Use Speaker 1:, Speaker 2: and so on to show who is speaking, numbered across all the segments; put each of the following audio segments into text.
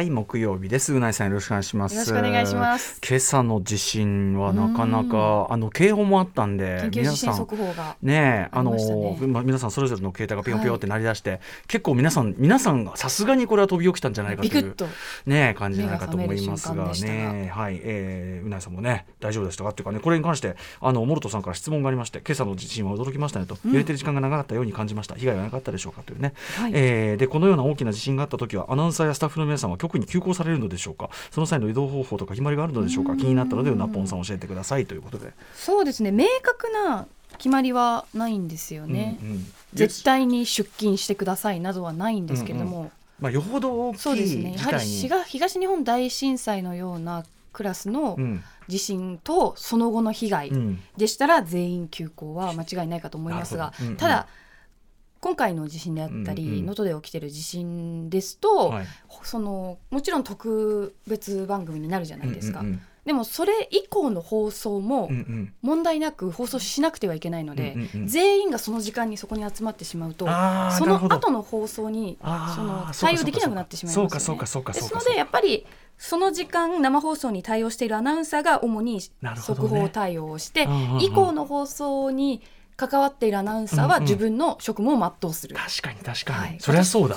Speaker 1: はい木曜日です。うないさんよろしくお願いします。
Speaker 2: よろしくお願いします。
Speaker 1: 今朝の地震はなかなかあの警報もあったんで
Speaker 2: 緊急地震速報が
Speaker 1: ねあの
Speaker 2: ましたね。
Speaker 1: まあ皆さんそれぞれの携帯がピヨピヨって鳴り出して、結構皆さん皆さんがさすがにこれは飛び起きたんじゃないかというね感じじゃないかと思いますがねはい、えー、うないさんもね大丈夫でしたかっていうかねこれに関してあのモルトさんから質問がありまして今朝の地震は驚きましたねと、揺れてる時間が長かったように感じました。被害はなかったでしょうかというね、
Speaker 2: はい。
Speaker 1: えーでこのような大きな地震があった時はアナウンサーやスタッフの皆さんは局に急行されるのでしょうか？その際の移動方法とか決まりがあるのでしょうか？気になったのでうなぽんさん教えてくださいということで、
Speaker 2: そうですね。明確な決まりはないんですよね、
Speaker 1: うんうん。
Speaker 2: 絶対に出勤してくださいなどはないんですけれども、
Speaker 1: まあ、よほど大き
Speaker 2: そうです
Speaker 1: い
Speaker 2: ね。やはり東東日本大震災のようなクラスの
Speaker 1: うん。
Speaker 2: 地震とその後の被害
Speaker 1: うん。
Speaker 2: でしたら全員休校は間違いないかと思いますが、ただ今回の地震であったり
Speaker 1: うんうん
Speaker 2: 能登、で起きてる地震ですと、
Speaker 1: はい。
Speaker 2: そのもちろん特別番組になるじゃないですか、
Speaker 1: うんうん
Speaker 2: でもそれ以降の放送も
Speaker 1: うんうん。
Speaker 2: 問題なく放送しなくてはいけないので、
Speaker 1: うんうんうん。
Speaker 2: 全員がその時間にそこに集まってしまうとそ
Speaker 1: あーなるほど。
Speaker 2: の後の放送にその対応できなくなってしまいますよね。
Speaker 1: そうかそうかそうかそうか
Speaker 2: ですのでやっぱりその時間生放送に対応しているアナウンサーが主に速報対応をして、
Speaker 1: うんうんうん。
Speaker 2: 以降の放送に関わっているアナウンサー
Speaker 1: うんうん。
Speaker 2: は自分の職務を全うする。
Speaker 1: 確かに確かに、
Speaker 2: はい。
Speaker 1: そりゃそうだ。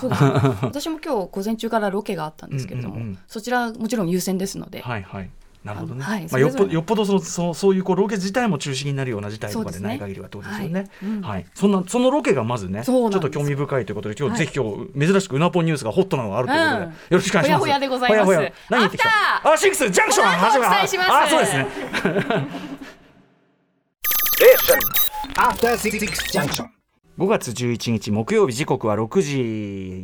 Speaker 2: 私も今日午前中からロケがあったんですけれども、
Speaker 1: うんうんうん。
Speaker 2: そちらもちろん優先ですので、
Speaker 1: はいはい。なるほどね、
Speaker 2: はい。
Speaker 1: まあ、よっぽよっぽどそのそうそういうこうロケ自体も中止になるような事態とかでない限りはってことですよね。
Speaker 2: はい。うん。
Speaker 1: はい、そんなそのロケがまずねちょっと興味深いということで今日、
Speaker 2: はい
Speaker 1: ぜひ今日珍しくうなぽんニュースがホットなのがあるということで、
Speaker 2: うん。
Speaker 1: よろしくお願いします。
Speaker 2: ほやほやでございます。
Speaker 1: ほやほや。何言ってきた？あシックスジャンクション始ま
Speaker 2: お伝えします。
Speaker 1: あそうですね。
Speaker 3: Junction.
Speaker 1: 5月11日木曜日時刻は6時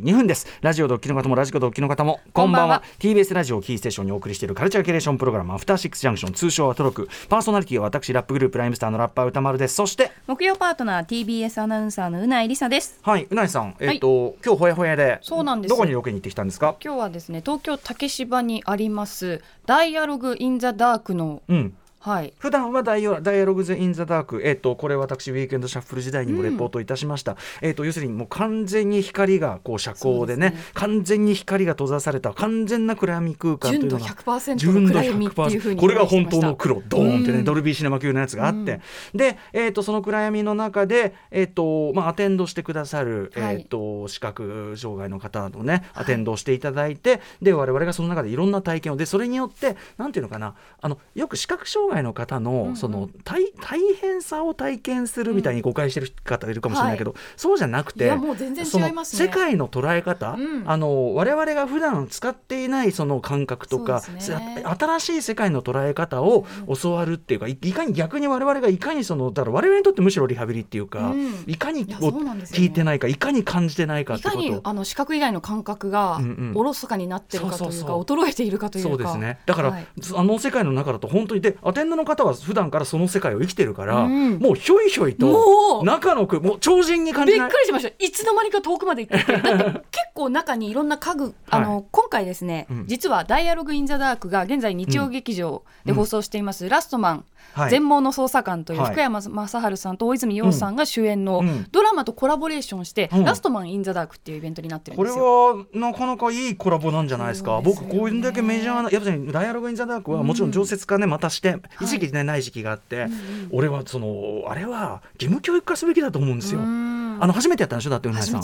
Speaker 1: 2分です。ラジオドッキの方もラジコドッキの方もこんばんは。
Speaker 2: こんばんは。
Speaker 1: TBS ラジオをキーステーションにお送りしているカルチャーキュレーションプログラムアフターシックスジャンクション通称はトロク。パーソナリティは私ラップグループライムスターのラッパー歌丸です。そして
Speaker 2: 木曜パートナー TBS アナウンサーのうないりさです。
Speaker 1: はいうなぎさんえっ、と、今日ほやほやで
Speaker 2: そうなんです。
Speaker 1: どこにロケに行ってきたんですか？
Speaker 2: 今日はですね東京竹芝にありますダイアログインザダークの
Speaker 1: うん
Speaker 2: はい。
Speaker 1: 普段はダイオダイアログズ・イン・ザ・ダーク、えっとこれ私ウィークエンドシャッフル時代にもレポートいたしました、えっと要するにもう完全に光がこう遮光でね
Speaker 2: ね。
Speaker 1: 完全に光が閉ざされた完全な暗闇空間というのが
Speaker 2: 100%
Speaker 1: 純度
Speaker 2: の暗闇っていうふう
Speaker 1: 100%
Speaker 2: に
Speaker 1: これが本当の黒ドーンってね、
Speaker 2: うん。
Speaker 1: ドルビーシネマ級のやつがあって、で、えー、とその暗闇の中で、えーとまあ、アテンドしてくださる、
Speaker 2: はい。
Speaker 1: えー、と視覚障害の方のねアテンドをしていただいて、で我々がその中でいろんな体験を。でそれによってなんていうのかなあのよく視覚障害の方の,、
Speaker 2: うん
Speaker 1: その大大変さを体験するみたいに誤解してる方がいるかもしれないけど、そうじゃなくて
Speaker 2: いやもう全然違いますね。
Speaker 1: その世界の捉え方、
Speaker 2: うん。
Speaker 1: あの我々が普段使っていないその感覚とか、新しい世界の捉え方を教わるっていうかいいかに逆に我々がいかにそのだから我々にとってむしろリハビリっていうか、
Speaker 2: うん
Speaker 1: いかに聞いてないかいかに感じてないかっ
Speaker 2: いか
Speaker 1: てこと。
Speaker 2: にあの視覚以外の感覚がおろそかになってるかというか、衰えているかというか。
Speaker 1: そうですね。だから、
Speaker 2: はい。
Speaker 1: あの世界の中だと本当にでアテンドの方は普段からその世界を生きてるから、
Speaker 2: うん。
Speaker 1: もうひょいひょいと中の句もう超人に感じ
Speaker 2: びっくりしました。いつの間にか遠くまで行っててだって 結構中にいろんな家具あの、
Speaker 1: はい
Speaker 2: 今回ですね、
Speaker 1: うん。
Speaker 2: 実は「ダイアログ・イン・ザ・ダーク」が現在日曜劇場で放送しています「ラストマン、
Speaker 1: はい。
Speaker 2: 全盲の捜査官」という
Speaker 1: はい。
Speaker 2: 福山雅治さんと大泉洋さんが主演の
Speaker 1: うん。
Speaker 2: ドラマとコラボレーションして「
Speaker 1: うん。
Speaker 2: ラストマン・イン・ザ・ダーク」っていうイベントになってるん
Speaker 1: これ
Speaker 2: ですよ。
Speaker 1: はなかなかいいコラボなんじゃないですか。僕こういうだけメジャーなやっぱりダイアログ・イン・ザ・ダークはもちろん常設化ねまたして、一時期ねない時期があって、俺はそのあれは義務教育化すべきだと思うんですよ。
Speaker 2: うん。
Speaker 1: あの初めてやったんでしょ？だってうなさん。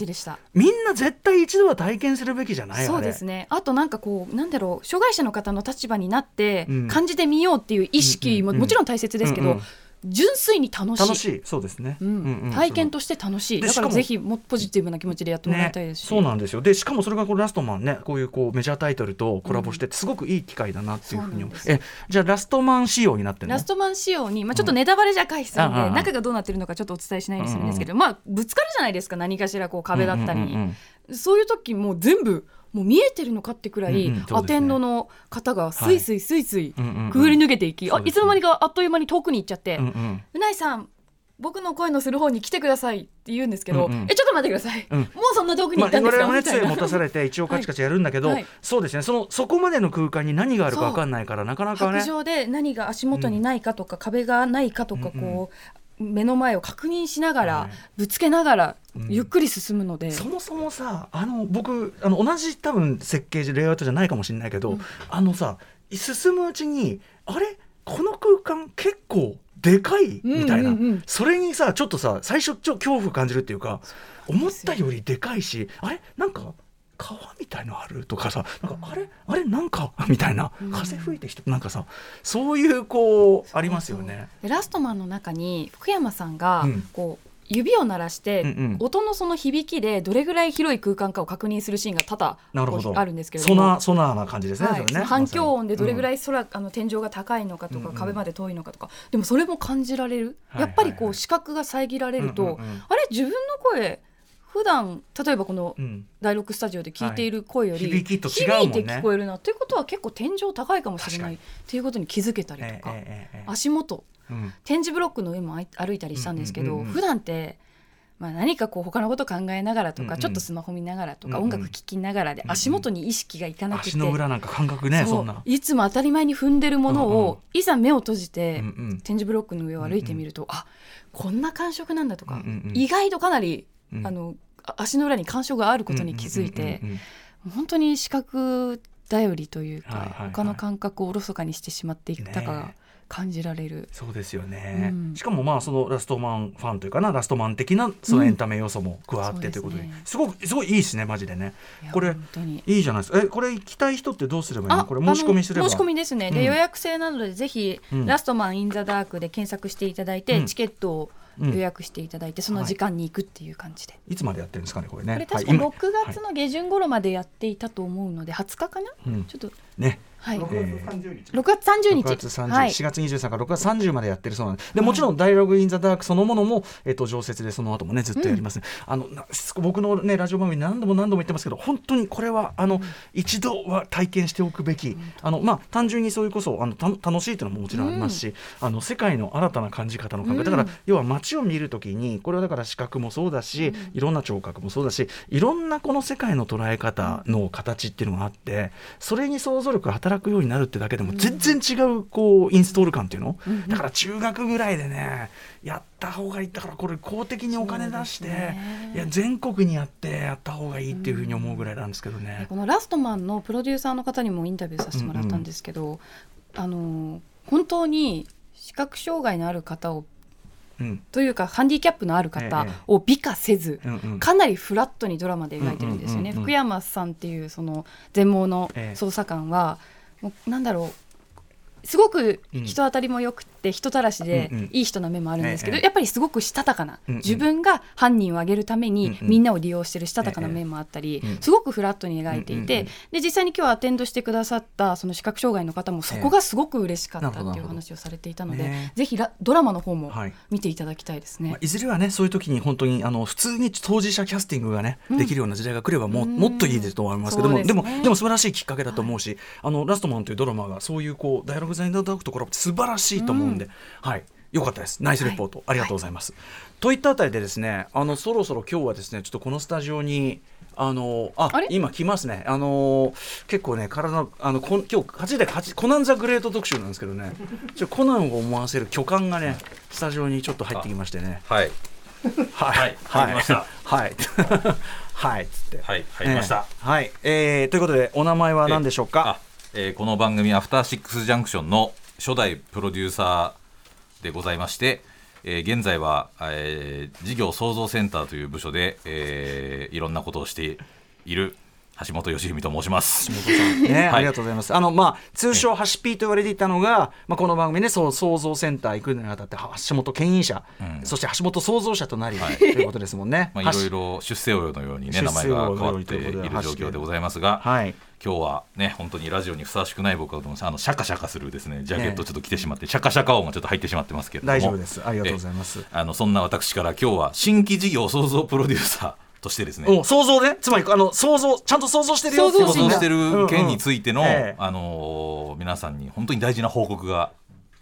Speaker 1: みんな絶対一度は体験するべきじゃない
Speaker 2: そうですね。あとなんかこうなんだろう障害者の方の立場になって
Speaker 1: うん。
Speaker 2: 感じてみようっていう意識ももちろん大切ですけど、純粋に楽しい。
Speaker 1: 楽しい。そうですね、
Speaker 2: うん。
Speaker 1: うんうん。
Speaker 2: 体験として楽しい。
Speaker 1: でしかも
Speaker 2: だからぜひもポジティブな気持ちでやってもらいたいですし、
Speaker 1: そうなんですよ。でしかもそれがこうラストマンねこういうこうメジャータイトルとコラボしてすごくいい機会だなっていうふうに思う、
Speaker 2: そう
Speaker 1: えじゃあラストマン仕様になってるの？
Speaker 2: ラストマン仕様に、まあ、ちょっとネタバレ若干するんで、
Speaker 1: うんうんうん
Speaker 2: 中がどうなってるのかちょっとお伝えしないようにするん。ですけど、まあぶつかるじゃないですか。何かしらこう壁だったり、
Speaker 1: うんうんうん
Speaker 2: そういう時もう全部もう見えてるのかってくらい、
Speaker 1: うんうんね。
Speaker 2: アテンドの方がスイスイスイスイ
Speaker 1: うんうんうん。
Speaker 2: くぐり抜けていき、
Speaker 1: そうですね。
Speaker 2: あいつの間にかあっという間に遠くに行っちゃって、
Speaker 1: うんうん。
Speaker 2: うないさん僕の声のする方に来てくださいって言うんですけど、
Speaker 1: うんうん。
Speaker 2: えちょっと待ってください、
Speaker 1: うん。
Speaker 2: もうそんな遠くに
Speaker 1: まあ、
Speaker 2: 行ったんですか、
Speaker 1: 我々もね杖持たされて一応カチカチやるんだけど、
Speaker 2: はい。はい
Speaker 1: そうですね。そのそこまでの空間に何があるか分かんないからなかなかね。
Speaker 2: 白状で何が足元にないかとか、壁がないかとかこう、目の前を確認しながら、
Speaker 1: はい。
Speaker 2: ぶつけながら
Speaker 1: うん。
Speaker 2: ゆっくり進むので、
Speaker 1: そもそもさあの僕あの同じ多分設計レイアウトじゃないかもしれないけど、
Speaker 2: うん。
Speaker 1: あのさ進むうちにあれ？この空間結構でかい？みたいな、
Speaker 2: うん。うんうん
Speaker 1: それにさちょっとさ最初ちょ恐怖感じるっていうか思ったよりでかいしあれ？なんか川みたいのあるとかさなんかあれあれなんか みたいな
Speaker 2: うん。
Speaker 1: 風吹いてきてなんかさそういうこうありますよね。
Speaker 2: でラストマンの中に福山さんが
Speaker 1: うん。
Speaker 2: こう指を鳴らして、
Speaker 1: うんうん。
Speaker 2: 音のその響きでどれぐらい広い空間かを確認するシーンが多々あるんですけれども。
Speaker 1: ソナソナーな感じですね。
Speaker 2: はい。
Speaker 1: ね。
Speaker 2: 反響音でどれぐら
Speaker 1: い、
Speaker 2: い空、あの天井が高いのかとか、
Speaker 1: うんうん。
Speaker 2: 壁まで遠いのかとか。でもそれも感じられる、
Speaker 1: はい
Speaker 2: やっぱりこう視覚が遮られると、
Speaker 1: うんうんうん。
Speaker 2: あれ自分の声普段例えばこの
Speaker 1: うん。うん
Speaker 2: 第6スタジオで聞いている声より、
Speaker 1: はい。響きと違うね。
Speaker 2: 響いて聞こえるなということは結構天井高いかもしれない
Speaker 1: 確
Speaker 2: っていうことに気づけたりとか、
Speaker 1: ええ
Speaker 2: 足元
Speaker 1: うん。
Speaker 2: 点字ブロックの上も歩いたりしたんですけど、
Speaker 1: うんうんうんうん。
Speaker 2: 普段って、まあ、何かこう他のこと考えながらとか、
Speaker 1: うんうん。
Speaker 2: ちょっとスマホ見ながらとか、
Speaker 1: うんうん。
Speaker 2: 音楽聴きながらで
Speaker 1: うんうん。
Speaker 2: 足元に意識がいかなくて、
Speaker 1: 足の裏なんか感覚ね
Speaker 2: そう。ん
Speaker 1: そな。
Speaker 2: いつも当たり前に踏んでるものを、
Speaker 1: うんうん
Speaker 2: いざ目を閉じて、
Speaker 1: うんうん。
Speaker 2: 点字ブロックの上を歩いてみると、あこんな感触なんだとか、
Speaker 1: うんうんうん。
Speaker 2: 意外とかなり、
Speaker 1: うん。
Speaker 2: あのあ足の裏に感触があることに気づいて、本当に視覚頼りというか、
Speaker 1: はいはいはい。
Speaker 2: 他の感覚をおろそかにしてしまっていたかが
Speaker 1: ね
Speaker 2: 感じられる。
Speaker 1: そうですよね、
Speaker 2: うん。
Speaker 1: しかもまあそのラストマンファンというかなラストマン的なそのエンタメ要素も加わっ
Speaker 2: うん
Speaker 1: てということで,、
Speaker 2: すね。
Speaker 1: すごくすごいいいですねマジでね。これいいじゃないですか。えこれ行きたい人ってどうすればいいの？これ申し込みすれば。
Speaker 2: 申し込みですね、で
Speaker 1: うん。
Speaker 2: 予約制なのでぜひ、
Speaker 1: うん。
Speaker 2: ラストマンインザダークで検索していただいて、
Speaker 1: うん。
Speaker 2: チケットを
Speaker 1: うん
Speaker 2: 予約していただいて、その時間に行くっていう感じで、
Speaker 1: いつまでやってるんですかねこれね。
Speaker 2: これ確か
Speaker 1: はい今。
Speaker 2: 6月の下旬頃までやっていたと思うので20日かな、
Speaker 1: うん。
Speaker 2: ちょっと
Speaker 1: ね
Speaker 2: はい、
Speaker 1: えー
Speaker 2: 6月30日。
Speaker 1: 6月30、
Speaker 2: はい。
Speaker 1: 4月23から6月30までやってるそうなんです。でもちろん「ダイアログ・イン・ザ・ダーク」そのものも、えっと常設でその後もねずっとやりますね、あのな僕の、ね、ラジオ番組何度も何度も言ってますけど本当にこれはあの、一度は体験しておくべきあの、まあ、単純にそれこそあのた楽しいというのももちろんありますし、あの世界の新たな感じ方の感覚、だから要は街を見るときにこれはだから視覚もそうだし、いろんな聴覚もそうだしいろんなこの世界の捉え方の形っていうのがあってそれに想像力が働くようになるってだけでも全然違うこうインストール感っていうの、だから中学ぐらいでねやった方がいいだからこれ公的にお金出して、
Speaker 2: ね。
Speaker 1: いや全国にやってやった方がいいっていうふうに思うぐらいなんですけどね。
Speaker 2: このラストマンのプロデューサーの方にもインタビューさせてもらったんですけど、あの本当に視覚障害のある方を
Speaker 1: うん。
Speaker 2: というかハンディキャップのある方
Speaker 1: ええ。
Speaker 2: を美化せず、
Speaker 1: うんうん。
Speaker 2: かなりフラットにドラマで描いてるんですよね、
Speaker 1: うんうんうんうん。
Speaker 2: 福山さんっていうその全盲の
Speaker 1: ええ。
Speaker 2: 捜査官は、もうなんだろうすごく人当たりも良くって人たらしでいい人な面もあるんですけど、
Speaker 1: ええ。
Speaker 2: やっぱりすごくしたたかな、自分が犯人を挙げるためにみんなを利用してるしたたかな面もあったり、すごくフラットに描いていて、で実際に今日アテンドしてくださったその視覚障害の方もそこがすごく嬉しかったっていう話をされていたので、
Speaker 1: ね。
Speaker 2: ぜひラドラマの方も
Speaker 1: はい。
Speaker 2: 見ていただきたいですね。
Speaker 1: まあ、いずれはねそういう時に本当にあの普通に当事者キャスティングがね、
Speaker 2: うん。
Speaker 1: できるような時代が来ればも,、
Speaker 2: うん。
Speaker 1: もっといいですと思いますけどもで,、もでも素晴らしいきっかけだと思うし、あのラストマンというドラマがそういうこうダイアログザインダークところ素晴らしいと思うんで、はい。よかったです。ナイスレポート、ありがとうございます。といったあたりでですねあのそろそろ今日はですねちょっとこのスタジオにあのあ今来ますね。あの結構ね体のあのこん今日8で8コナンザグレート特集なんですけどね。ちょコナンを思わせる巨漢がねスタジオにちょっと入ってきましてね。
Speaker 4: はい。
Speaker 1: はい。
Speaker 4: 入りました。
Speaker 1: はい。はい。つって。
Speaker 4: はい、入りました。
Speaker 1: えーはい、えーということでお名前は何でしょうか？
Speaker 4: あ、えーこの番組アフターシックスジャンクションの初代プロデューサーでございまして、えー現在は、えー事業創造センターという部署で、えーいろんなことをしている橋本義文と申します。
Speaker 1: ね、
Speaker 4: はい
Speaker 1: ありがとうございます。あの、まあ、通称、ハシピーと言われていたのが、まあ、この番組ね、そう、創造センター行くにあたって、橋本牽引者、
Speaker 4: うん
Speaker 1: そして橋本創造者となり、
Speaker 4: はい
Speaker 1: ということですもんね。
Speaker 4: まあ、いろいろ出世魚のようにね、
Speaker 1: 出
Speaker 4: 名前が変わっている状況でございますが、
Speaker 1: はい。
Speaker 4: 今日はね、本当にラジオにふさわしくない僕はと思いますあのシャカシャカするですね、ジャケットちょっと着てしまって、シャカシャカ音がちょっと入ってしまってますけれども、
Speaker 1: 大丈夫です。ありがとうございます。
Speaker 4: あのそんな私から今日は新規事業創造プロデューサーとしてですね。
Speaker 1: お想像ね、つまり、あの、想像、ちゃんと想像してるよ
Speaker 2: 想像
Speaker 4: してる件についての、
Speaker 1: うんうんええ。
Speaker 4: あのー皆さんに本当に大事な報告が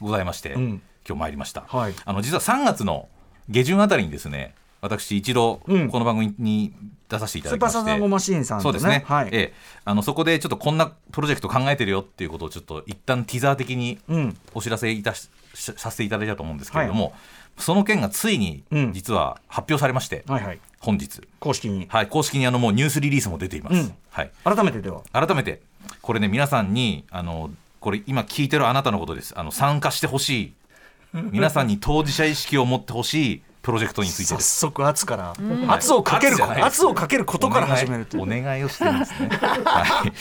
Speaker 4: ございまして、
Speaker 1: うん。
Speaker 4: 今日参りました、
Speaker 1: はい。
Speaker 4: あの実は3月の下旬あたりにですね私一度こ
Speaker 1: うん。
Speaker 4: の番組に出させていた
Speaker 1: スー
Speaker 4: だきまして、
Speaker 1: パーサザンゴマシーンさんと
Speaker 4: そうですね、
Speaker 1: はい。
Speaker 4: ええ。あのそこでちょっとこんなプロジェクト考えてるよっていうことをちょっと一旦ティザー的に
Speaker 1: うん。
Speaker 4: お知らせいたしし させていただいたと思うんですけれども、その件がついに
Speaker 1: うん。
Speaker 4: 実は発表されまして、
Speaker 1: はいはい
Speaker 4: 本日、
Speaker 1: 公式に。
Speaker 4: はい、公式にあのもうニュースリリースも出ています、
Speaker 1: うん。
Speaker 4: はい、
Speaker 1: 改めてでは。
Speaker 4: 改めてこれね皆さんにあのこれ今聞いてるあなたのことです。あの参加してほしい。皆さんに当事者意識を持ってほしいプロジェクトについて
Speaker 1: 早
Speaker 4: です。
Speaker 1: 速圧から圧をかける
Speaker 4: 圧じゃない
Speaker 1: 圧をかけることから始めるという。
Speaker 4: お願いをしてるんですね、はい、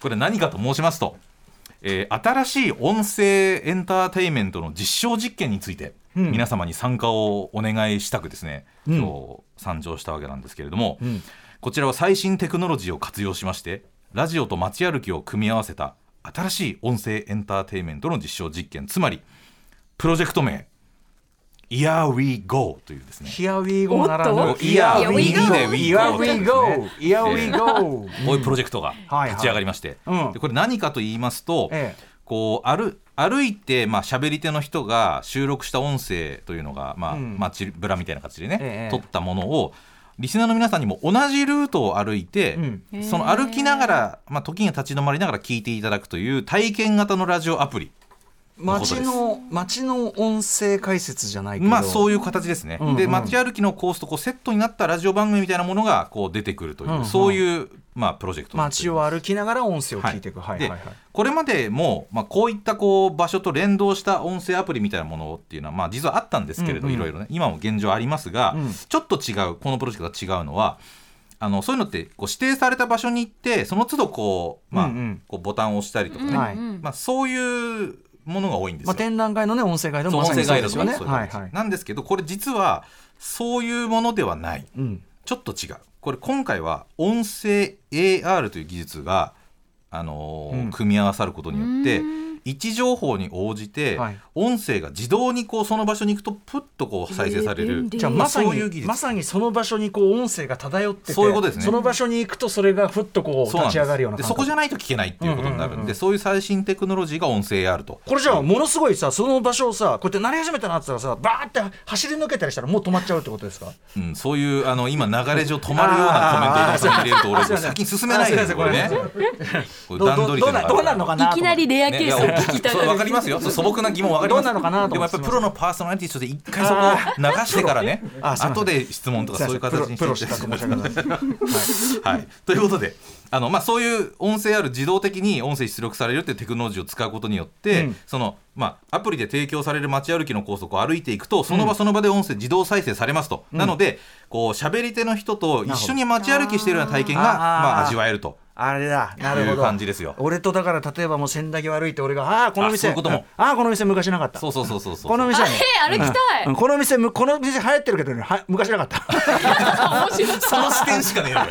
Speaker 4: これ何かと申しますと、えー新しい音声エンターテインメントの実証実験について、
Speaker 1: うん
Speaker 4: 皆様に参加をお願いしたくですね、
Speaker 1: うん。
Speaker 4: 今日参上したわけなんですけれども、
Speaker 1: うん。
Speaker 4: こちらは最新テクノロジーを活用しましてラジオと街歩きを組み合わせた新しい音声エンターテインメントの実証実験つまりプロジェクト名 Here We Go というですね。
Speaker 1: Here we go ならぬ Here we
Speaker 4: Here
Speaker 1: go
Speaker 4: we go
Speaker 1: Here we go Here we go
Speaker 4: こういうプロジェクトが
Speaker 1: はい
Speaker 4: 立ち上がりまして、
Speaker 1: うん。
Speaker 4: でこれ何かと言いますと、
Speaker 1: ええ。
Speaker 4: こう歩歩いてまあ喋り手の人が収録した音声というのがまあ、
Speaker 1: うん。
Speaker 4: 街ブラみたいな形でね、
Speaker 1: ええ
Speaker 4: 撮ったものをリスナーの皆さんにも同じルートを歩いて、
Speaker 1: うん。
Speaker 4: その歩きながら、まあ、時に立ち止まりながら聞いていただくという体験型のラジオアプリ
Speaker 1: 街の街の音声解説じゃないけど。
Speaker 4: まあそういう形ですね、
Speaker 1: うんうん。
Speaker 4: で街歩きのコースとこうセットになったラジオ番組みたいなものがこう出てくるという、
Speaker 1: うんうん。
Speaker 4: そういう、まあ、プロジェクト
Speaker 1: 街を歩きながら音声を聞いていく。はい。
Speaker 4: で
Speaker 1: はいはい
Speaker 4: これまでも、まあ、こういったこう場所と連動した音声アプリみたいなものっていうのは、まあ、実はあったんですけれど、いろいろね。今も現状ありますが、
Speaker 1: うん。
Speaker 4: ちょっと違うこのプロジェクトが違うのはあのそういうのってこう指定された場所に行ってその都度こう、まあ
Speaker 1: うんうん。
Speaker 4: こうボタンを押したりとかね、
Speaker 2: うん
Speaker 1: はい
Speaker 2: うん。
Speaker 4: まあ、そういうものが多いんですよ。
Speaker 1: まあ展覧会のね音声ガイドもまさに
Speaker 4: そう音声ガ
Speaker 1: そうですよねはいはい。
Speaker 4: なんですけどこれ実はそういうものではない。
Speaker 1: うん。
Speaker 4: ちょっと違う。これ今回は音声 AR という技術が、あのー
Speaker 1: うん。
Speaker 4: 組み合わさることによって
Speaker 2: うん
Speaker 4: 位置情報に応じて、
Speaker 1: はい。
Speaker 4: 音声が自動にこうその場所に行くとプッとこう再生される、
Speaker 1: じゃあまさ
Speaker 4: そういう技術。
Speaker 1: にまさにその場所にこう音声が漂ってて
Speaker 4: そういうことですね。
Speaker 1: その場所に行くとそれがふっとこう立ち上がるような
Speaker 4: で
Speaker 1: 感覚。
Speaker 4: そこじゃないと聞けないっていうことになるんで、
Speaker 1: うんうんうん。うん
Speaker 4: そういう最新テクノロジーが音声 AR と。
Speaker 1: これじゃあものすごいさその場所をさこうやって鳴り始めたなって言ったらさバーって走り抜けたりしたらもう止まっちゃうってことですか？
Speaker 4: うん、そういうあの今流れ上止まるようなコメントを入れると俺先に進めないんですよこれね。これ段取り
Speaker 1: どうなどうなるのかなと
Speaker 2: いきなりレアケースを聞きた
Speaker 4: わかりますよ。素朴な疑問わかります。
Speaker 1: どうなのかなと
Speaker 4: でもやっぱりプロのパーソナリティとして一回そこを流してからね。
Speaker 1: あ
Speaker 4: 後で質問とかそういう形にして。はい、ということであの、まあ、そういう音声ある自動的に音声出力されるっていうテクノロジーを使うことによって、
Speaker 1: うん。
Speaker 4: そのまあ、アプリで提供される街歩きの高速を歩いていくとその場その場で音声自動再生されますと、なのでこう喋り手の人と一緒に街歩きしているような体験がまあ、味わえると。
Speaker 1: あれだ。なるほ
Speaker 4: いう
Speaker 1: ど
Speaker 4: 感じですよ。
Speaker 1: 俺とだから例えばもう千駄木悪いって俺がああこの店。
Speaker 4: あそういうことも。
Speaker 1: ああこの店昔なかった。
Speaker 4: そうそうそうそうそう。
Speaker 1: この店ね
Speaker 2: えー歩きたい。
Speaker 1: うん。この店むこの店流行ってるけどね。は昔なかった。
Speaker 2: そ
Speaker 4: の視点しかねえのよ。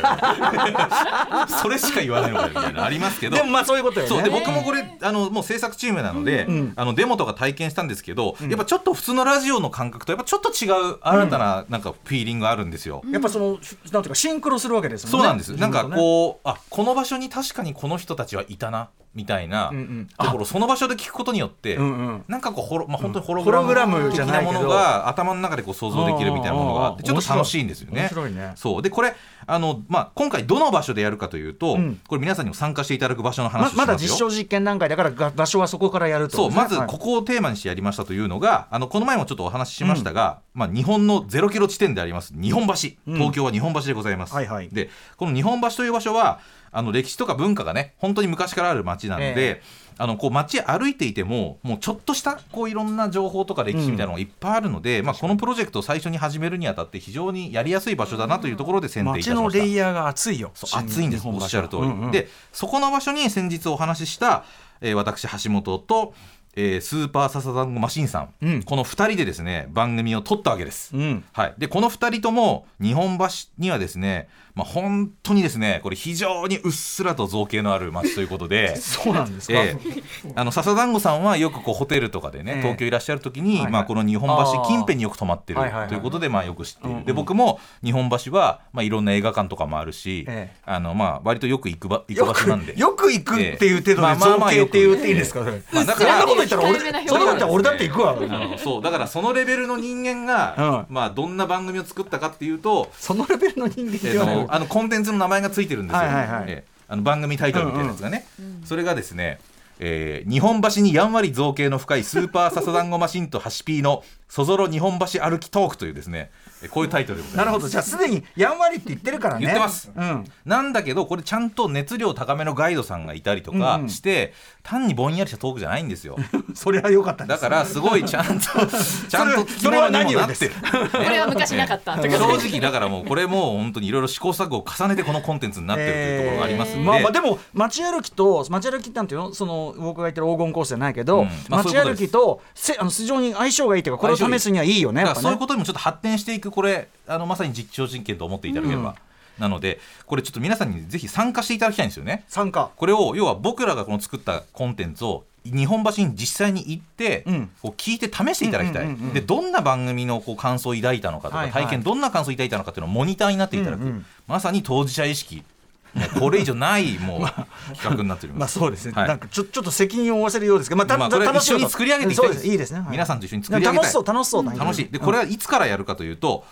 Speaker 4: それしか言わないのかよみたいなのありますけど。
Speaker 1: でもまあそういうことよね。
Speaker 4: そう。で僕もこれあのもう制作チームなので、
Speaker 1: ん。
Speaker 4: あのデモとか体験したんですけど、やっぱちょっと普通のラジオの感覚とやっぱちょっと違う新たななんかフィーリングがあるんですよ。
Speaker 1: やっぱそのなんていうかシンクロするわけですもんね。
Speaker 4: そうなんです、なんか
Speaker 1: う
Speaker 4: こうあこの場所に確かにこの人たちはいたなみたいな
Speaker 1: うんうん。
Speaker 4: ところその場所で聞くことによって、
Speaker 1: うんうん。
Speaker 4: なんかこうホロ、まあ、本当にホロ
Speaker 1: グラ
Speaker 4: ム的
Speaker 1: ゃな
Speaker 4: ものが頭の中でこう想像できるみたいなものがあってちょっと楽しいんですよね。
Speaker 1: 面白いね。
Speaker 4: そう。でこれあの、まあ、今回どの場所でやるかというと、
Speaker 1: うん。
Speaker 4: これ皆さんにも参加していただく場所の話
Speaker 1: ま
Speaker 4: をしますよ。
Speaker 1: まだ実証実験段階だからが場所はそこからやると
Speaker 4: そう。まず
Speaker 1: はい。
Speaker 4: ここをテーマにしてやりましたというのが、あのこの前もちょっとお話ししましたが、まあ、日本のゼロキロ地点であります日本橋。
Speaker 1: うん。
Speaker 4: 東京は日本橋でございます、
Speaker 1: はいはい。
Speaker 4: でこの日本橋という場所はあの歴史とか文化がね本当に昔からある街なので、
Speaker 1: え
Speaker 4: あのこう街歩いていてももうちょっとしたこういろんな情報とか歴史みたいなのがいっぱいあるので、まあ、このプロジェクトを最初に始めるにあたって非常にやりやすい場所だなというところで選定いた
Speaker 1: 街
Speaker 4: しました。
Speaker 1: のレイヤーが熱いよ。
Speaker 4: 熱いんです。おっしゃる通り、
Speaker 1: うんうん
Speaker 4: でそこの場所に先日お話しした、えー私橋本と、えースーパーササダンゴマシンさん、
Speaker 1: うん。
Speaker 4: この2人でですね番組を撮ったわけです、
Speaker 1: うん。
Speaker 4: はい、でこの2人とも日本橋にはですね、まあ、本当にですねこれ非常にうっすらと造形のある街ということで
Speaker 1: そうなんですか、
Speaker 4: ええ。あの笹団子さんはよくこうホテルとかでね、
Speaker 1: ええ。
Speaker 4: 東京いらっしゃる時に、
Speaker 1: はいはい。
Speaker 4: まあ、この日本橋近辺によく泊まってる
Speaker 1: はいはいはい
Speaker 4: ということで、まあ、よく知っている、
Speaker 1: うんうん
Speaker 4: で僕も日本橋は、まあ、いろんな映画館とかもあるし、
Speaker 1: ええ。
Speaker 4: あのまあ、割とよく行くば行く
Speaker 1: よ
Speaker 4: 場所なんで。
Speaker 1: く。よく行くっていう程度で
Speaker 4: まあまあまあ
Speaker 1: 造形って言っていいですか、それ。
Speaker 4: まあ、だか
Speaker 1: そんな
Speaker 4: ら
Speaker 1: こと言ったら俺ったら俺だって行くわ、
Speaker 4: そうだからそのレベルの人間が、まあ、どんな番組を作ったかっていうと、
Speaker 1: そのレベルの人間
Speaker 4: え
Speaker 1: ではない
Speaker 4: あのコンテンツの名前がついてるんですよ、
Speaker 1: はいはいはい。
Speaker 4: えーあの番組タイトルみたいなやつがね、それがですね、えー日本橋にやんわり造形の深いスーパーササダンゴマシンとハシピーのそぞろ日本橋歩きトークというですねえこういうタイトルでございます。
Speaker 1: なるほど。じゃあすでにやんわりって言ってるからね。
Speaker 4: 言ってます。
Speaker 1: うん。
Speaker 4: なんだけどこれちゃんと熱量高めのガイドさんがいたりとか
Speaker 1: うん。うん
Speaker 4: して、単にぼんやりしたトークじゃないんですよ。
Speaker 1: それは良かったです。
Speaker 4: だからすごいちゃんと ちゃんと聞き
Speaker 1: それは
Speaker 4: 物にもなって。る
Speaker 2: これは昔なかった
Speaker 4: 正直だからもうこれもう本当にいろいろ試行錯誤を重ねてこのコンテンツになってるというところがありますんで、
Speaker 1: まあまあでも街歩きと街歩きなんていうのその僕が言ってる黄金コースじゃないけど、
Speaker 4: うん。まあ
Speaker 1: 街歩きとせあの非常に相性がいいというかこれを試すにはいいよね。
Speaker 4: だからそういうことにもちょっと発展していくこれあのまさに実証実験と思っていただければ、なのでこれちょっと皆さんにぜひ参加していただきたいんですよね。
Speaker 1: 参加。
Speaker 4: これを要は僕らがこの作ったコンテンツを日本橋に実際に行って、
Speaker 1: うん。
Speaker 4: こう聞いて試していただきたい、
Speaker 1: うんうんうんうん
Speaker 4: でどんな番組のこう感想を抱いたのかとか、
Speaker 1: はいはい。
Speaker 4: 体験どんな感想を抱いたのかっていうのをモニターになっていただく、
Speaker 1: うんうん。
Speaker 4: まさに当事者意識これ以上ないもう企画になっており
Speaker 1: ま
Speaker 4: ます。
Speaker 1: あそうですね、
Speaker 4: はい。
Speaker 1: なんかちょちょっと責任を負わせるようですけど、まあ、た
Speaker 4: まあこれ
Speaker 1: 楽しい
Speaker 4: 一緒に作り上げてい。きたい
Speaker 1: です。いいですね、はい。
Speaker 4: 皆さんと一緒に作り上げたい。
Speaker 1: 楽しそう楽しそうだ、
Speaker 4: 楽しい。でこれはいつからやるかというと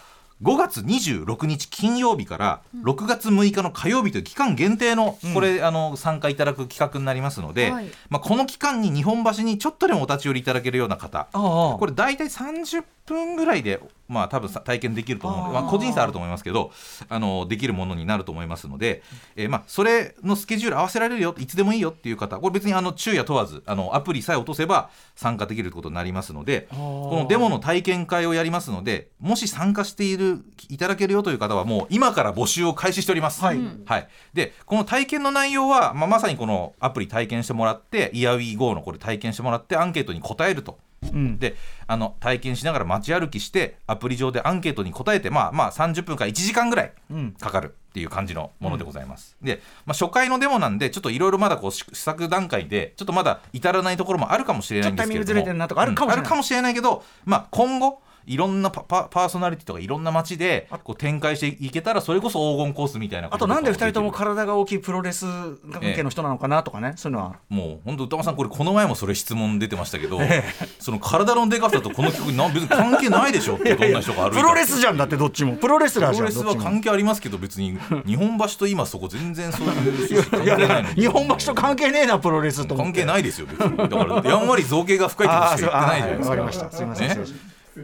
Speaker 4: 5月26日金曜日から6月6日の火曜日という期間限定のこれ、あの参加いただく企画になりますので、
Speaker 2: はい。
Speaker 4: まあ、この期間に日本橋にちょっとでもお立ち寄りいただけるような方これ大体30分ぐらいで、まあ、多分さ体験できると思うので、まあ、個人差あると思いますけどあのできるものになると思いますので、えーまあ、それのスケジュール合わせられるよいつでもいいよっていう方これ別にあの昼夜問わずあのアプリさえ落とせば参加できることになりますのでこのデモの体験会をやりますのでもし参加しているいただけるよという方はもう今から募集を開始しております。
Speaker 1: はい。
Speaker 4: はい、でこの体験の内容は、まあ、まさにこのアプリ体験してもらって「イヤウィー GO」のこれ体験してもらってアンケートに答えると。
Speaker 1: うん。
Speaker 4: であの体験しながら街歩きしてアプリ上でアンケートに答えてまあまあ30分から1時間ぐらい
Speaker 1: うん。
Speaker 4: かかるっていう感じのものでございます。で、まあ、初回のデモなんでちょっといろいろまだこう試試作段階でちょっとまだ至らないところもあるかもしれないんですけれども。
Speaker 1: ちょっとタイミングずれてるなとかあるかもしれない。
Speaker 4: うん。あるかもしれないけど、まあ、今後いろんなパパパーソナリティとかいろんな街でこう展開していけたらそれこそ黄金コースみたいなこ
Speaker 1: あとなんで2人とも
Speaker 4: か
Speaker 1: 体が大きいプロレス関係の人なのかなとかね、そういうのは。
Speaker 4: もう本当歌間さんこれこの前もそれ質問出てましたけど、その体のでかさとこの曲な別に関係ないでしょ。ってどんな人が歩いた
Speaker 1: プロレスじゃんだってどっちも。プロレスラーじゃん
Speaker 4: プロレスは関係ありますけど別に日本橋と今そこ全然そういう関係ないのに。
Speaker 1: 日本橋と関係ねえなプロレスと
Speaker 4: 関係ないですよ別に。だからやんわり造形が深いってしか言ってないじゃないですか。
Speaker 1: わかりました。すいません
Speaker 4: ね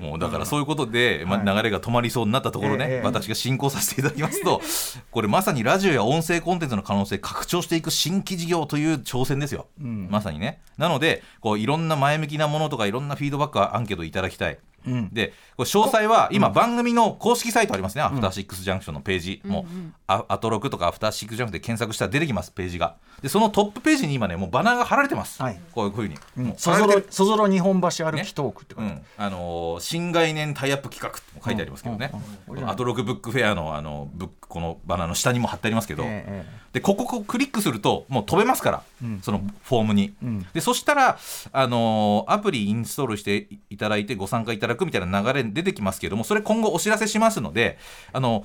Speaker 4: もうだからそういうことで、ま流れが止まりそうになったところね、
Speaker 1: ええ
Speaker 4: 私が進行させていただきますと これまさにラジオや音声コンテンツの可能性拡張していく新規事業という挑戦ですよ、
Speaker 1: ん。
Speaker 4: まさにね。なのでこういろんな前向きなものとかいろんなフィードバックアンケートいただきたい
Speaker 1: うん。
Speaker 4: でこれ詳細は今番組の公式サイトありますね、アフターシックスジャンクションのページ、も。うあアトロクとかアフターシックスジャンクションで検索したら出てきますページが。でそのトップページに今ねもうバナーが貼られてます、
Speaker 1: はい。
Speaker 4: こういうふうに、
Speaker 1: そぞろ日本橋歩きトークってこと、
Speaker 4: うん。あのー新概念タイアップ企画って書いてありますけどね、アトロクブックフェアのあのブックこのバナーの下にも貼ってありますけど、でこここうクリックするともう飛べますから、
Speaker 1: うん。
Speaker 4: そのフォームに、
Speaker 1: うん。
Speaker 4: でそしたら、あのーアプリインストールしていただいてご参加いただくみたいな流れ出てきますけどもそれ今後お知らせしますのであの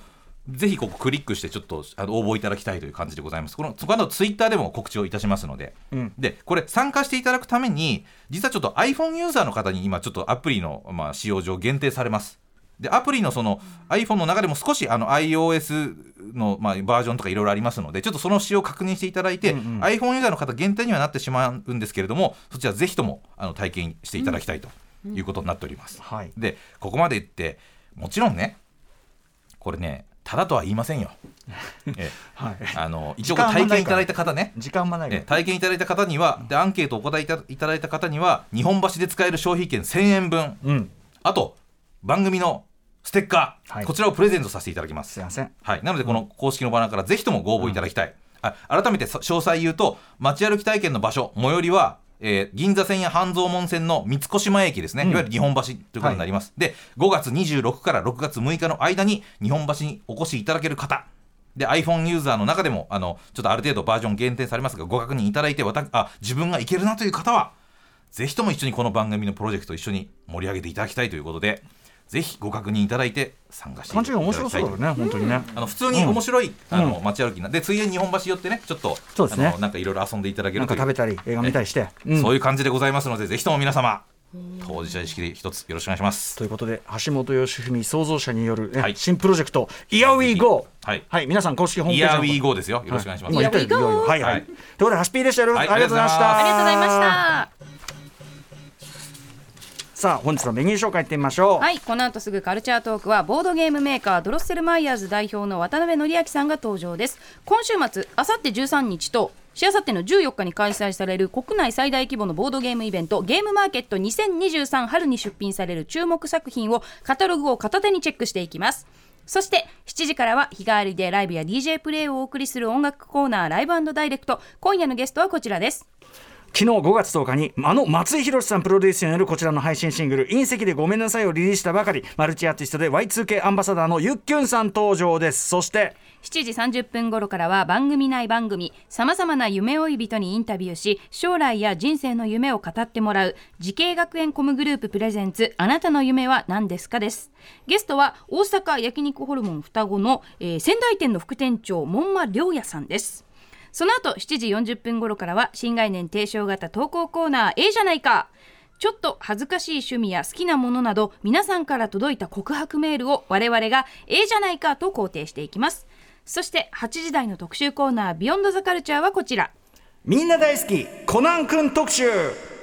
Speaker 4: ぜひここクリックしてちょっとあの応募いただきたいという感じでございます。このそこのツイッターでも告知をいたしますので、
Speaker 1: うん。
Speaker 4: でこれ参加していただくために実はちょっと iPhone ユーザーの方に今ちょっとアプリの、まあ、使用上限定されます。でアプリのその iPhone の中でも少しあの iOS の、まあ、バージョンとかいろいろありますのでちょっとその使用を確認していただいて、
Speaker 1: うんうん。
Speaker 4: iPhone ユーザーの方限定にはなってしまうんですけれどもそちらぜひともあの体験していただきたいということになっております、
Speaker 1: はい。
Speaker 4: でここまで言ってもちろんねこれねただとは言いませんよ、え
Speaker 1: はい。
Speaker 4: あの一応体験いただいた方ね。
Speaker 1: 時間もない
Speaker 4: 体験いただいた方にはでアンケートをお答えいたいただいた方には日本橋で使える消費券1000円分。
Speaker 1: うん。
Speaker 4: あと番組のステッカー、
Speaker 1: はい。
Speaker 4: こちらをプレゼントさせていただきます。
Speaker 1: すいません。
Speaker 4: はい、なのでこの公式のバナーからぜひともご応募いただきたい、あ改めてさ詳細言うと街歩き体験の場所最寄りは、えー銀座線や半蔵門線の三越前駅ですね、
Speaker 1: うん。
Speaker 4: いわゆる日本橋ということになります、で5月26から6月6日の間に日本橋にお越しいただける方。で iPhone ユーザーの中でもあのちょっとある程度バージョン限定されますがご確認いただいてあ自分がいけるなという方はぜひとも一緒にこの番組のプロジェクトを一緒に盛り上げていただきたいということでぜひご確認いただいて参加してい
Speaker 1: 感
Speaker 4: ただきたい
Speaker 1: じが面白そうだよね本当にね。
Speaker 4: あの普通に面白い、あの街歩きなでついでに日本橋寄ってねちょっと
Speaker 1: そうですね。
Speaker 4: あのなんかいろいろ遊んでいただけ
Speaker 1: なんか
Speaker 4: ると
Speaker 1: 食べたり映画見たりして、うん。
Speaker 4: そういう感じでございますのでぜひとも皆様当事者意識で一つよろしくお願いします。
Speaker 1: ということで橋本義文創造者による、ね
Speaker 4: はい。
Speaker 1: 新プロジェクト「イヤーウィーゴー」
Speaker 4: はい。
Speaker 1: 皆さん公式ホームページの方。
Speaker 4: イヤーウィーゴーですよ。よろしくお願いします、
Speaker 1: はい。はい、
Speaker 4: はい。
Speaker 1: ということでハシピーでしたよろしく
Speaker 4: はい
Speaker 1: ありがとうございました。
Speaker 2: ありがとうございました
Speaker 1: さあ本日のメニュー紹介いってみましょう。
Speaker 2: はいこの後すぐカルチャートークはボードゲームメーカードロッセルマイヤーズ代表の渡辺則明さんが登場です。今週末あさって13日としあさっての14日に開催される国内最大規模のボードゲームイベントゲームマーケット2023春に出品される注目作品をカタログを片手にチェックしていきます。そして7時からは日替わりでライブや DJ プレイをお送りする音楽コーナーライブダイレクト。今夜のゲストはこちらです。
Speaker 1: 昨日5月10日にあの松井寛さんプロデュースによるこちらの配信シングル「隕石でごめんなさい」をリリースしたばかりマルチアーティストで Y2K アンバサダーのゆっきゅんさん登場です。そして
Speaker 2: 7時30分頃からは番組内番組さまざまな夢追い人にインタビューし将来や人生の夢を語ってもらう滋慶学園 COM グループプレゼンツあなたの夢は何ですかです。ゲストは大阪焼肉ホルモン双子の、えー仙台店の副店長門馬良也さんです。その後7時40分頃からは新概念提唱型投稿コーナー A じゃないか。ちょっと恥ずかしい趣味や好きなものなど皆さんから届いた告白メールを我々が A じゃないかと肯定していきます。そして8時台の特集コーナービヨンドザカルチャーはこちら。
Speaker 1: みんな大好きコナンくん特集。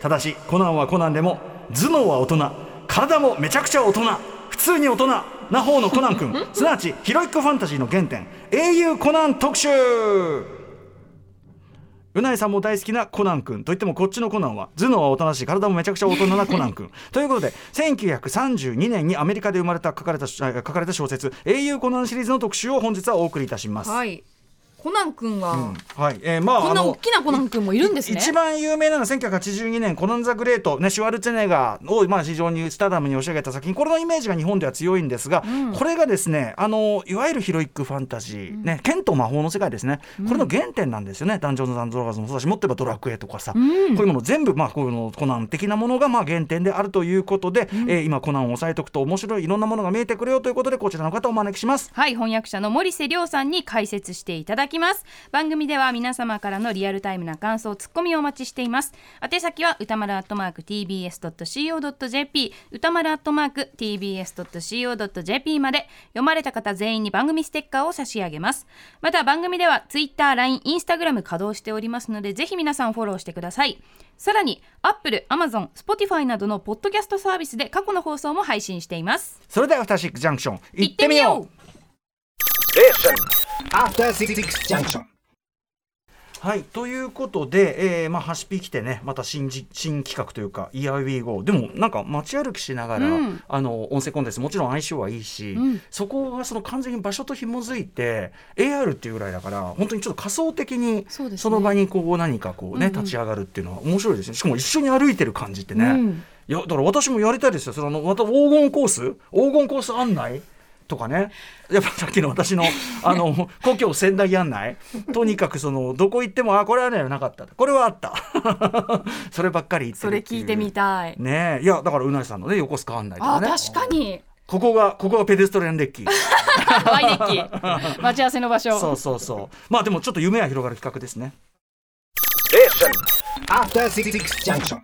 Speaker 1: ただしコナンはコナンでも頭脳は大人。体もめちゃくちゃ大人。普通に大人。な方のコナンくん すなわちヒロイックファンタジーの原点。英雄コナン特集うないさんも大好きなコナン君といってもこっちのコナンは頭脳はおとなしい体もめちゃくちゃ大人なコナン君 ということで1932年にアメリカで生まれた書かれた書かれた小説「英雄コナン」シリーズの特集を本日はお送りいたします。
Speaker 2: はいコナン君は、
Speaker 1: はい。えーまあ、
Speaker 2: こんな大きなコナン君もいるんですね。
Speaker 1: 一番有名なのは1982年コナン・ザ・グレート、ね、シュワルツェネッガーを、まあ、非常にスターダムに押し上げた作品これのイメージが日本では強いんですが、これがですねあのいわゆるヒロイックファンタジー、ね、剣と魔法の世界ですね。これの原点なんですよね、ダンジョンズ・ドラゴンズもそうだしもっと言えばドラクエとかさ、こういうもの全部、まあ、こういうのコナン的なものがまあ原点であるということで、えー今コナンを押さえておくと面白いいろんなものが見えてくるよということでこちらの方をお招きします。
Speaker 2: はい翻訳者の森瀬亮さんに解説していただきます。番組では皆様からのリアルタイムな感想ツッコミをお待ちしています。宛先は歌丸アットマーク tbs.co.jp 歌丸アットマーク tbs.co.jp まで。読まれた方全員に番組ステッカーを差し上げます。また番組では Twitter、LINE、Instagram 稼働しておりますのでぜひ皆さんフォローしてください。さらに Apple、Amazon、Spotify などのポッドキャストサービスで過去の放送も配信しています。
Speaker 1: それではアフターシックスジャンクション。行ってみよう。
Speaker 3: Station. After Six Junction.
Speaker 1: はいということで、えーまあ、ハシピ来てねまた新じ新企画というか EIWeGO でもなんか街歩きしながら、
Speaker 2: うん。
Speaker 1: あの音声コンテンツもちろん相性はいいし、
Speaker 2: うん。
Speaker 1: そこがその完全に場所と紐づいて AR っていうぐらいだから本当にちょっと仮想的にその場にこう何かこうね、
Speaker 2: うんうん。
Speaker 1: 立ち上がるっていうのは面白いですね。しかも一緒に歩いてる感じってね、
Speaker 2: うん。
Speaker 1: いやだから私もやりたいですよ。そのあのまた黄金コース？黄金コース案内？とかね。やっぱさっきの私の あの故郷仙台案内。とにかくそのどこ行ってもあこれはねなかった。これはあった。そればっかり言って
Speaker 2: そ
Speaker 1: るっていう。
Speaker 2: れ聞いてみたい。
Speaker 1: ねえ。いやだからうなぎさんのね横須賀案内とかね。
Speaker 2: あ確かに。
Speaker 1: ここがここがペデストリアンデッキ。
Speaker 2: ワイデッキ待ち合わせの場所。
Speaker 1: そうそうそう。まあでもちょっと夢は広がる企画ですね。
Speaker 3: Station. After Six Junction.